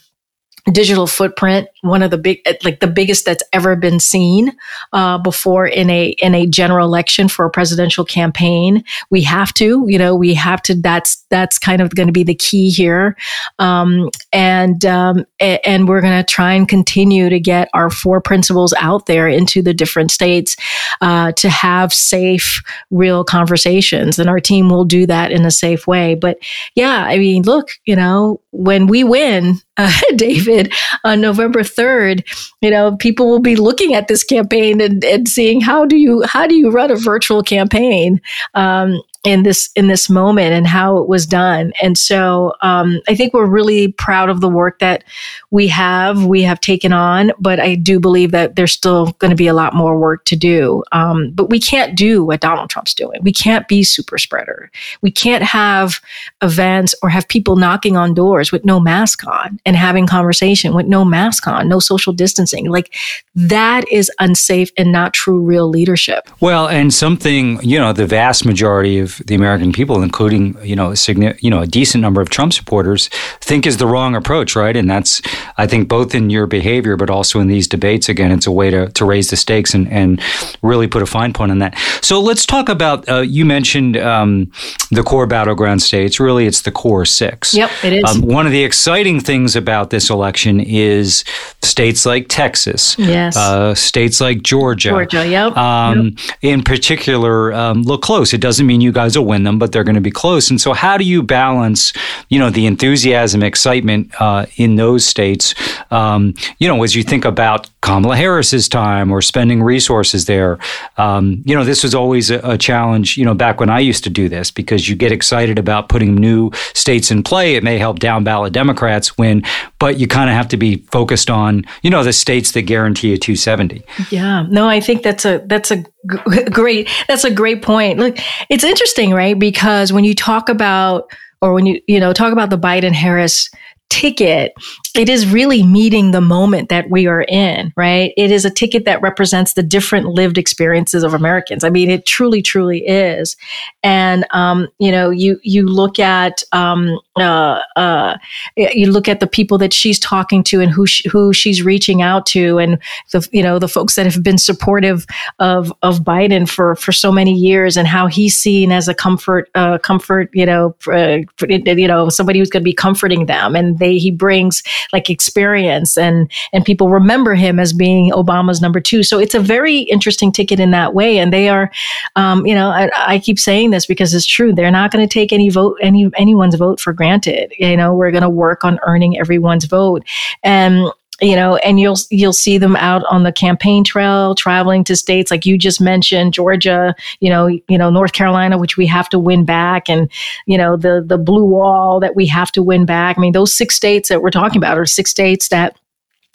digital footprint one of the big like the biggest that's ever been seen uh, before in a in a general election for a presidential campaign. We have to you know we have to that's that's kind of going to be the key here. Um, and um, and we're going to try and continue to get our four principles out there into the different states uh, to have safe real conversations. And our team will do that in a safe way. But yeah i mean look you know when we win uh, David, on November 3rd, you know, people will be looking at this campaign and, and seeing how do you how do you run a virtual campaign? Um, in this in this moment and how it was done. And so um, I think we're really proud of the work that we have we have taken on. But I do believe that there's still going to be a lot more work to do. Um, but we can't do what Donald Trump's doing. We can't be super spreader. We can't have events or have people knocking on doors with no mask on and having conversation with no mask on, no social distancing. Like that is unsafe and not true real leadership. Well, and something you know the vast majority of the American people, including you know a you know a decent number of Trump supporters, think is the wrong approach, right? And that's I think both in your behavior, but also in these debates. Again, it's a way to, to raise the stakes and, and really put a fine point on that. So let's talk about. Uh, you mentioned um, the core battleground states. Really, it's the core six. Yep, it is. Um, one of the exciting things about this election is states like Texas, yes, uh, states like Georgia, Georgia, yep. Um, yep. In particular, um, look close. It doesn't mean you guys will win them, but they're going to be close. And so, how do you balance, you know, the enthusiasm, excitement uh, in those states, um, you know, as you think about Kamala Harris's time or spending resources there? Um, you know, this was always a, a, challenge, you know, back when I used to do this because you get excited about putting new states in play. It may help down ballot Democrats win, but you kind of have to be focused on, you know, the states that guarantee a 270. Yeah, no, I think that's a that's a great that's a great point. Look, it's interesting, right? Because when you talk about or when you you know talk about the Biden Harris ticket, it is really meeting the moment that we are in, right? It is a ticket that represents the different lived experiences of Americans. I mean, it truly, truly is. And um, you know, you you look at um, uh, uh, you look at the people that she's talking to and who she, who she's reaching out to, and the you know the folks that have been supportive of of Biden for for so many years, and how he's seen as a comfort uh, comfort you know uh, you know somebody who's going to be comforting them, and they he brings like experience and and people remember him as being Obama's number two. So it's a very interesting ticket in that way. And they are, um, you know, I, I, keep saying this because it's true. They're not going to take any vote any anyone's vote for granted. You know, we're going to work on earning everyone's vote and you know and you'll you'll see them out on the campaign trail traveling to states like you just mentioned Georgia you know you know North Carolina which we have to win back and you know the the blue wall that we have to win back. I mean those six states that we're talking about are six states that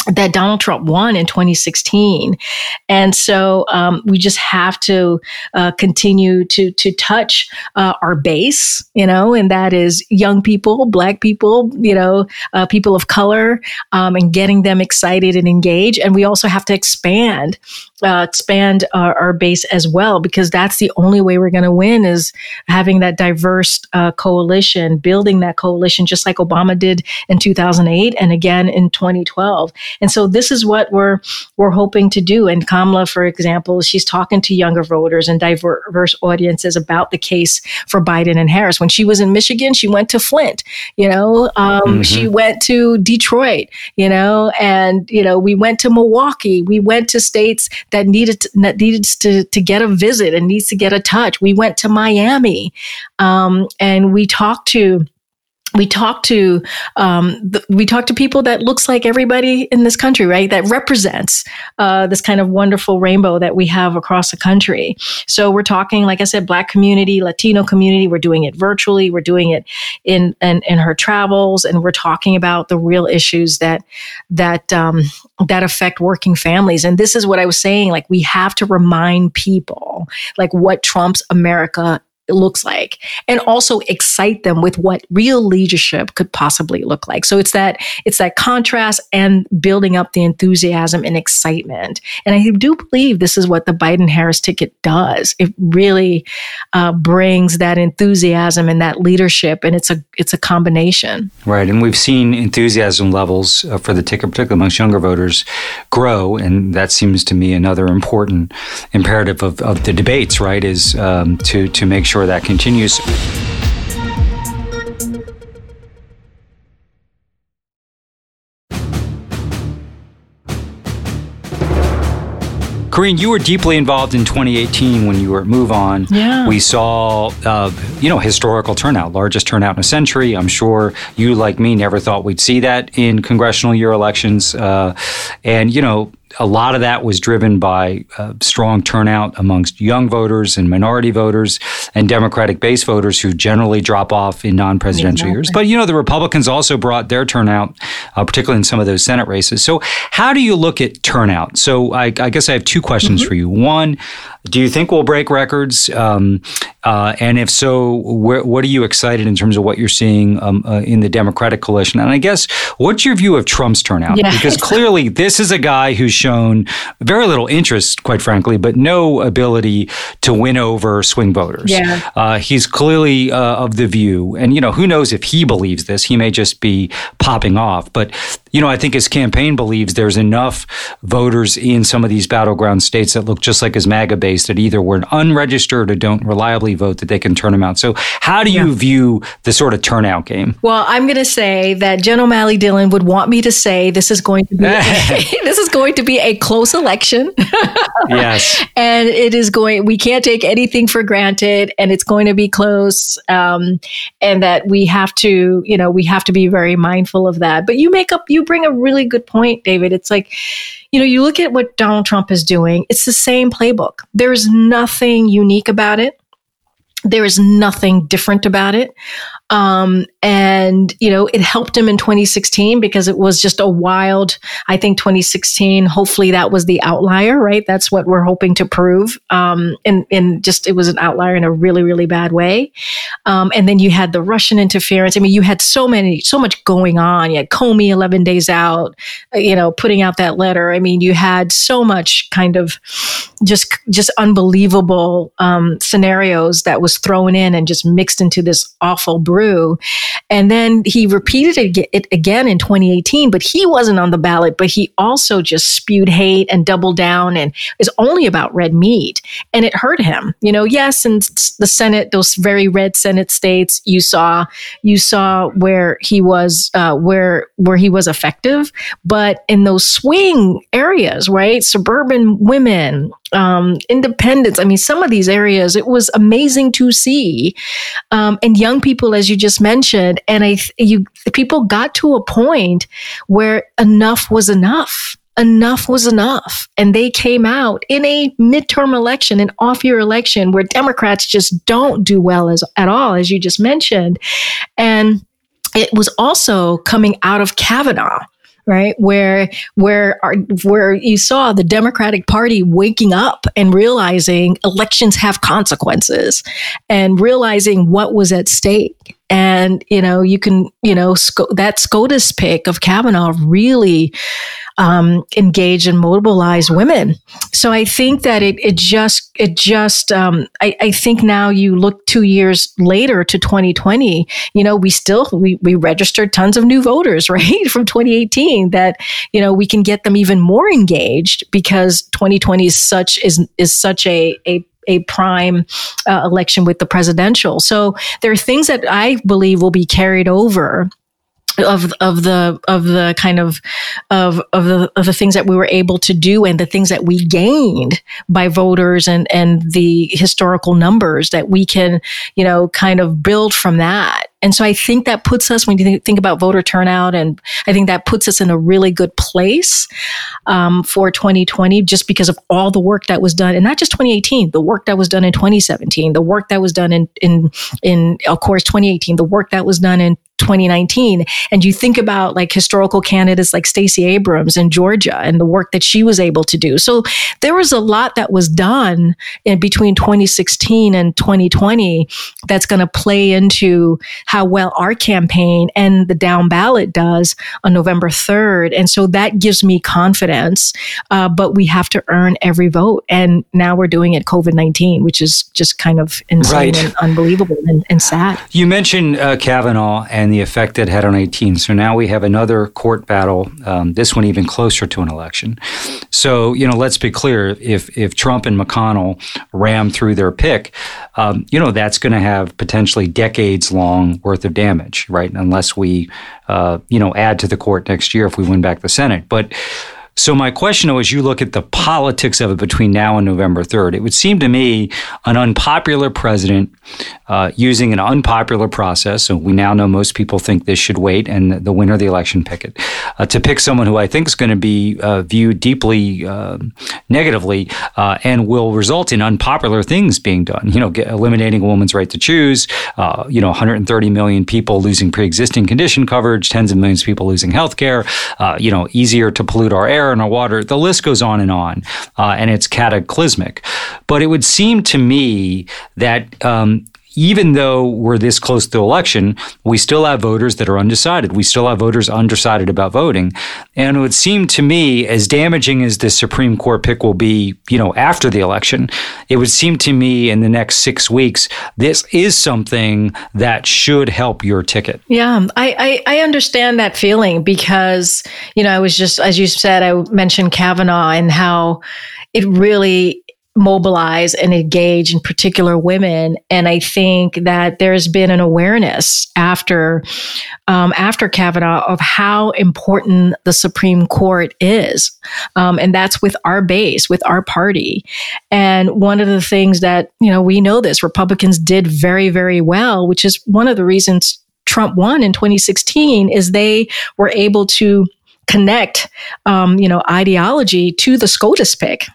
that Donald Trump won in 2016, and so um, we just have to uh, continue to to touch uh, our base, you know, and that is young people, Black people, you know, uh, people of color, um, and getting them excited and engaged. And we also have to expand uh, expand our, our, base as well, because that's the only way we're going to win is having that diverse uh, coalition, building that coalition, just like Obama did in 2008 and again in 2012. And so this is what we're we're hoping to do. And Kamala, for example, she's talking to younger voters and diverse audiences about the case for Biden and Harris. When she was in Michigan, she went to Flint. You know, um, mm-hmm. she went to Detroit. You know, and you know we went to Milwaukee. We went to states that needed to, that needed to, to get a visit and needs to get a touch. We went to Miami um, and we talked to we talk to um, the, we talk to people that looks like everybody in this country, right? That represents uh, this kind of wonderful rainbow that we have across the country. So we're talking, like I said, Black community, Latino community. We're doing it virtually. We're doing it in in, in her travels, and we're talking about the real issues that that um, that affect working families. And this is what I was saying. Like we have to remind people, like what Trump's America looks like and also excite them with what real leadership could possibly look like. So it's that it's that contrast and building up the enthusiasm and excitement. And i do believe this is what the biden harris ticket does. It really uh, brings that enthusiasm and that leadership and it's a it's a combination. Right and we've seen enthusiasm levels uh, for the ticket particularly amongst younger voters grow and that seems to me another important imperative of, of the debates right is um, to to make sure that continues. Karine, you were deeply involved in 2018 when you were at MoveOn. Yeah. We saw, uh, you know, historical turnout, largest turnout in a century. I'm sure you, like me, never thought we'd see that in congressional year elections. Uh, and, you know, a lot of that was driven by uh, strong turnout amongst young voters and minority voters and Democratic base voters who generally drop off in non presidential exactly. years. But, you know, the Republicans also brought their turnout, uh, particularly in some of those Senate races. So, how do you look at turnout? So, I, I guess I have two questions mm-hmm. for you. One, do you think we'll break records? Um, uh, and if so, wh- what are you excited in terms of what you're seeing um, uh, in the Democratic coalition? And I guess, what's your view of Trump's turnout? Yeah. Because clearly, this is a guy who's shown very little interest, quite frankly, but no ability to win over swing voters. Yeah. Uh, he's clearly uh, of the view, and you know, who knows if he believes this? He may just be popping off. But you know, I think his campaign believes there's enough voters in some of these battleground states that look just like his MAGA base that either were unregistered or don't reliably vote that they can turn them out. So, how do you yeah. view the sort of turnout game? Well, I'm going to say that Jen O'Malley Dillon would want me to say this is going to be this is going to be a close election. yes, and it is going. We can't take anything for granted, and it's going to be close. Um, and that we have to, you know, we have to be very mindful of that. But you make up you bring a really good point, David. It's like, you know, you look at what Donald Trump is doing, it's the same playbook. There's nothing unique about it. There is nothing different about it. Um, and, you know, it helped him in 2016 because it was just a wild, I think 2016, hopefully that was the outlier, right? That's what we're hoping to prove. Um, and, and just, it was an outlier in a really, really bad way. Um, and then you had the Russian interference. I mean, you had so many, so much going on. You had Comey 11 days out, uh, you know, putting out that letter. I mean, you had so much kind of just, just unbelievable, um, scenarios that was thrown in and just mixed into this awful brew. And then he repeated it again in 2018, but he wasn't on the ballot, but he also just spewed hate and doubled down and is only about red meat. And it hurt him. You know, yes, and the Senate, those very red Senate states, you saw, you saw where he was, uh, where, where he was effective. But in those swing areas, right? Suburban women, um, independence. I mean, some of these areas, it was amazing to see. Um, and young people, as you just mentioned, and I, you, people got to a point where enough was enough. Enough was enough. And they came out in a midterm election, an off year election where Democrats just don't do well as, at all, as you just mentioned. And it was also coming out of Kavanaugh right? Where where our, where you saw the democratic party waking up and realizing elections have consequences and realizing what was at stake and you know you can you know that scotus pick of kavanaugh really um, engage and mobilize women. So I think that it, it just, it just, um, I, I think now you look two years later to 2020, you know, we still, we, we registered tons of new voters, right? From 2018 that, you know, we can get them even more engaged because 2020 is such, is, is such a, a a prime uh, election with the presidential. So there are things that I believe will be carried over of of the of the kind of of of the of the things that we were able to do and the things that we gained by voters and and the historical numbers that we can you know kind of build from that. And so I think that puts us, when you think about voter turnout, and I think that puts us in a really good place um, for 2020 just because of all the work that was done, and not just 2018, the work that was done in 2017, the work that was done in, in, in of course, 2018, the work that was done in 2019 and you think about like historical candidates like Stacey Abrams in Georgia and the work that she was able to do. So there was a lot that was done in between 2016 and 2020 that's going to play into how well our campaign and the down ballot does on November 3rd. And so that gives me confidence. Uh, but we have to earn every vote. And now we're doing it COVID 19, which is just kind of insane right. and unbelievable and, and sad. You mentioned uh, Kavanaugh and the effect it had on 18. So now we have another court battle, um, this one even closer to an election. So, you know, let's be clear if, if Trump and McConnell ram through their pick, um, you know, that's going to have potentially decades long worth of damage, right? Unless we, uh, you know, add to the court next year if we win back the Senate. But so my question, though, as you look at the politics of it between now and November 3rd, it would seem to me an unpopular president uh, using an unpopular process. So we now know most people think this should wait and the winner of the election pick it. Uh, to pick someone who I think is going to be uh, viewed deeply um, negatively uh, and will result in unpopular things being done. You know, get, eliminating a woman's right to choose. Uh, you know, 130 million people losing pre-existing condition coverage. Tens of millions of people losing health care. Uh, you know, easier to pollute our air our water. The list goes on and on, uh, and it's cataclysmic. But it would seem to me that um, even though we're this close to election, we still have voters that are undecided. We still have voters undecided about voting. And it would seem to me, as damaging as the Supreme Court pick will be, you know, after the election, it would seem to me in the next six weeks, this is something that should help your ticket. Yeah, I, I, I understand that feeling because, you know, I was just, as you said, I mentioned Kavanaugh and how it really mobilize and engage in particular women. And i think that there's been an awareness after um, after kavanaugh of how important the supreme court is. Um, and that's with our base with our party. And one of the things that you know we know this republicans did very very well which is one of the reasons trump won in 2016 is they were able to connect um, you know ideology to the scotus pick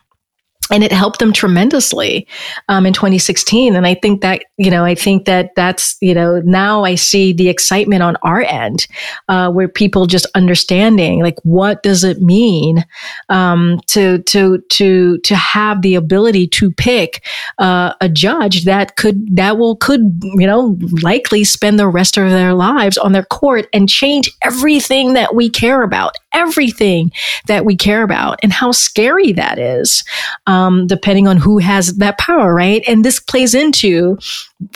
and it helped them tremendously um, in 2016 and i think that you know i think that that's you know now i see the excitement on our end uh, where people just understanding like what does it mean um, to to to to have the ability to pick uh, a judge that could that will could you know likely spend the rest of their lives on their court and change everything that we care about everything that we care about and how scary that is um, depending on who has that power right? And this plays into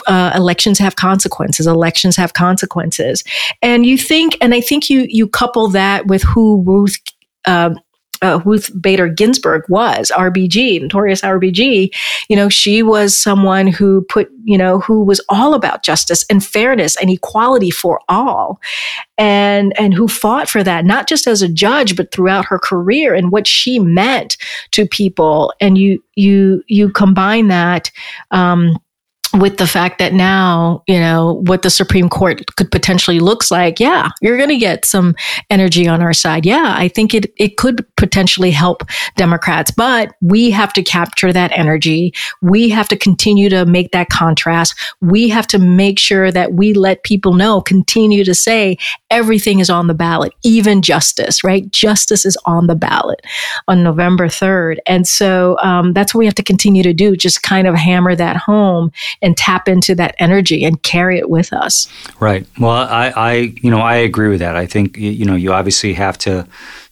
uh, elections have consequences elections have consequences. And you think and i think you you couple that with who ruth uh, uh, Ruth Bader Ginsburg was, RBG, notorious RBG, you know, she was someone who put, you know, who was all about justice and fairness and equality for all. And, and who fought for that, not just as a judge, but throughout her career and what she meant to people. And you, you, you combine that, um, with the fact that now, you know, what the Supreme Court could potentially looks like, yeah, you're going to get some energy on our side. Yeah, I think it, it could potentially help Democrats, but we have to capture that energy. We have to continue to make that contrast. We have to make sure that we let people know, continue to say everything is on the ballot, even justice, right? Justice is on the ballot on November 3rd. And so um, that's what we have to continue to do, just kind of hammer that home and tap into that energy and carry it with us. Right. Well, I, I you know, I agree with that. I think, you know, you obviously have to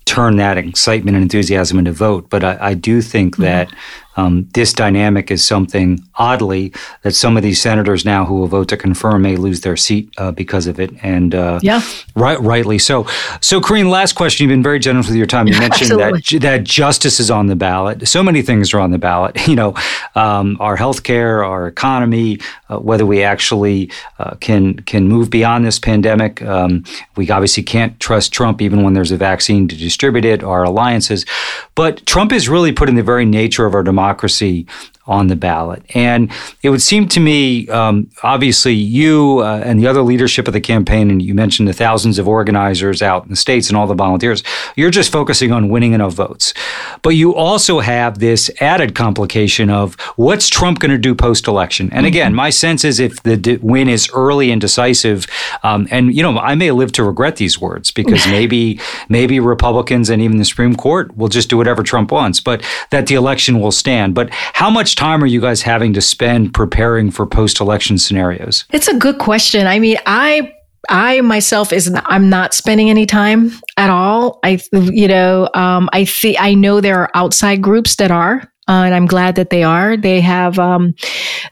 turn that excitement and enthusiasm into vote. But I, I do think mm-hmm. that um, this dynamic is something, oddly, that some of these senators now who will vote to confirm may lose their seat uh, because of it. And uh, yeah, right, rightly so. So, Karine, last question. You've been very generous with your time. You mentioned that that justice is on the ballot. So many things are on the ballot. You know, um, our healthcare, our economy, uh, whether we actually uh, can can move beyond this pandemic. Um, we obviously can't trust Trump even when there's a vaccine to distribute it. Our alliances, but Trump is really putting the very nature of our democracy democracy on the ballot. And it would seem to me, um, obviously, you uh, and the other leadership of the campaign, and you mentioned the thousands of organizers out in the states and all the volunteers, you're just focusing on winning enough votes. But you also have this added complication of what's Trump going to do post election? And again, mm-hmm. my sense is if the win is early and decisive, um, and you know, I may live to regret these words because maybe maybe Republicans and even the Supreme Court will just do whatever Trump wants, but that the election will stand. But how much time are you guys having to spend preparing for post-election scenarios? It's a good question. I mean, I I myself is I'm not spending any time at all. I you know um, I see I know there are outside groups that are uh, and I'm glad that they are. They have um,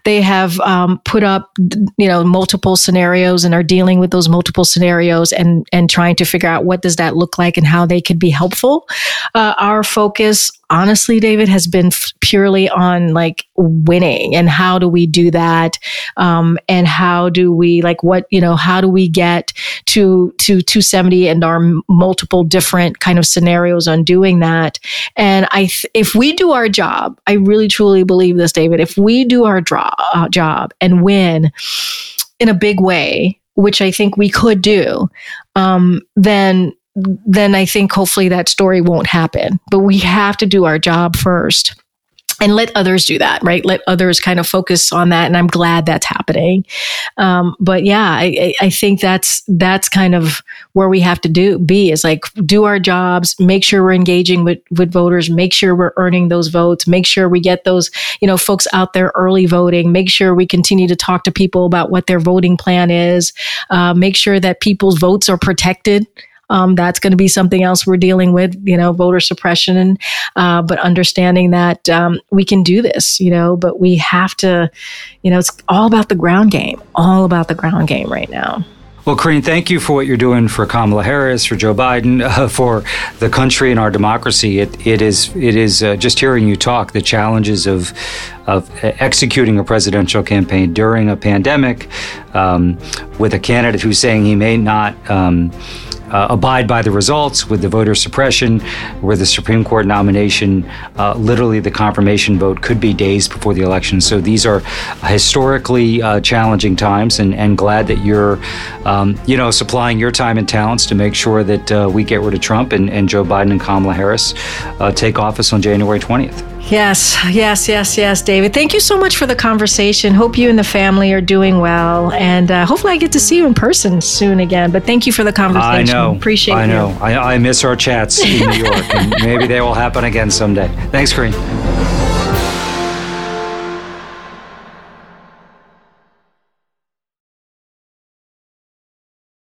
they have um, put up you know multiple scenarios and are dealing with those multiple scenarios and and trying to figure out what does that look like and how they could be helpful. Uh, our focus honestly, David, has been f- purely on like winning and how do we do that? Um, and how do we like what, you know, how do we get to, to 270 and our multiple different kind of scenarios on doing that? And I, th- if we do our job, I really truly believe this, David, if we do our dro- uh, job and win in a big way, which I think we could do, um, then then I think hopefully that story won't happen. But we have to do our job first and let others do that, right? Let others kind of focus on that. And I'm glad that's happening. Um, but yeah, I, I, think that's, that's kind of where we have to do be is like do our jobs, make sure we're engaging with, with voters, make sure we're earning those votes, make sure we get those, you know, folks out there early voting, make sure we continue to talk to people about what their voting plan is, uh, make sure that people's votes are protected um, that's going to be something else we're dealing with, you know, voter suppression, and uh, but understanding that um, we can do this, you know, but we have to, you know, it's all about the ground game, all about the ground game right now. Well, Karine, thank you for what you're doing for Kamala Harris, for Joe Biden, uh, for the country and our democracy. It, it is it is uh, just hearing you talk the challenges of of executing a presidential campaign during a pandemic um, with a candidate who's saying he may not. Um, uh, abide by the results with the voter suppression, where the Supreme Court nomination, uh, literally the confirmation vote could be days before the election. So these are historically uh, challenging times, and, and glad that you're, um, you know, supplying your time and talents to make sure that uh, we get rid of Trump and, and Joe Biden and Kamala Harris uh, take office on January 20th. Yes, yes, yes, yes, David. Thank you so much for the conversation. Hope you and the family are doing well, and uh, hopefully I get to see you in person soon again. But thank you for the conversation. I know. Appreciate it. I know. I, I, miss our chats in New York, and maybe they will happen again someday. Thanks, Karine.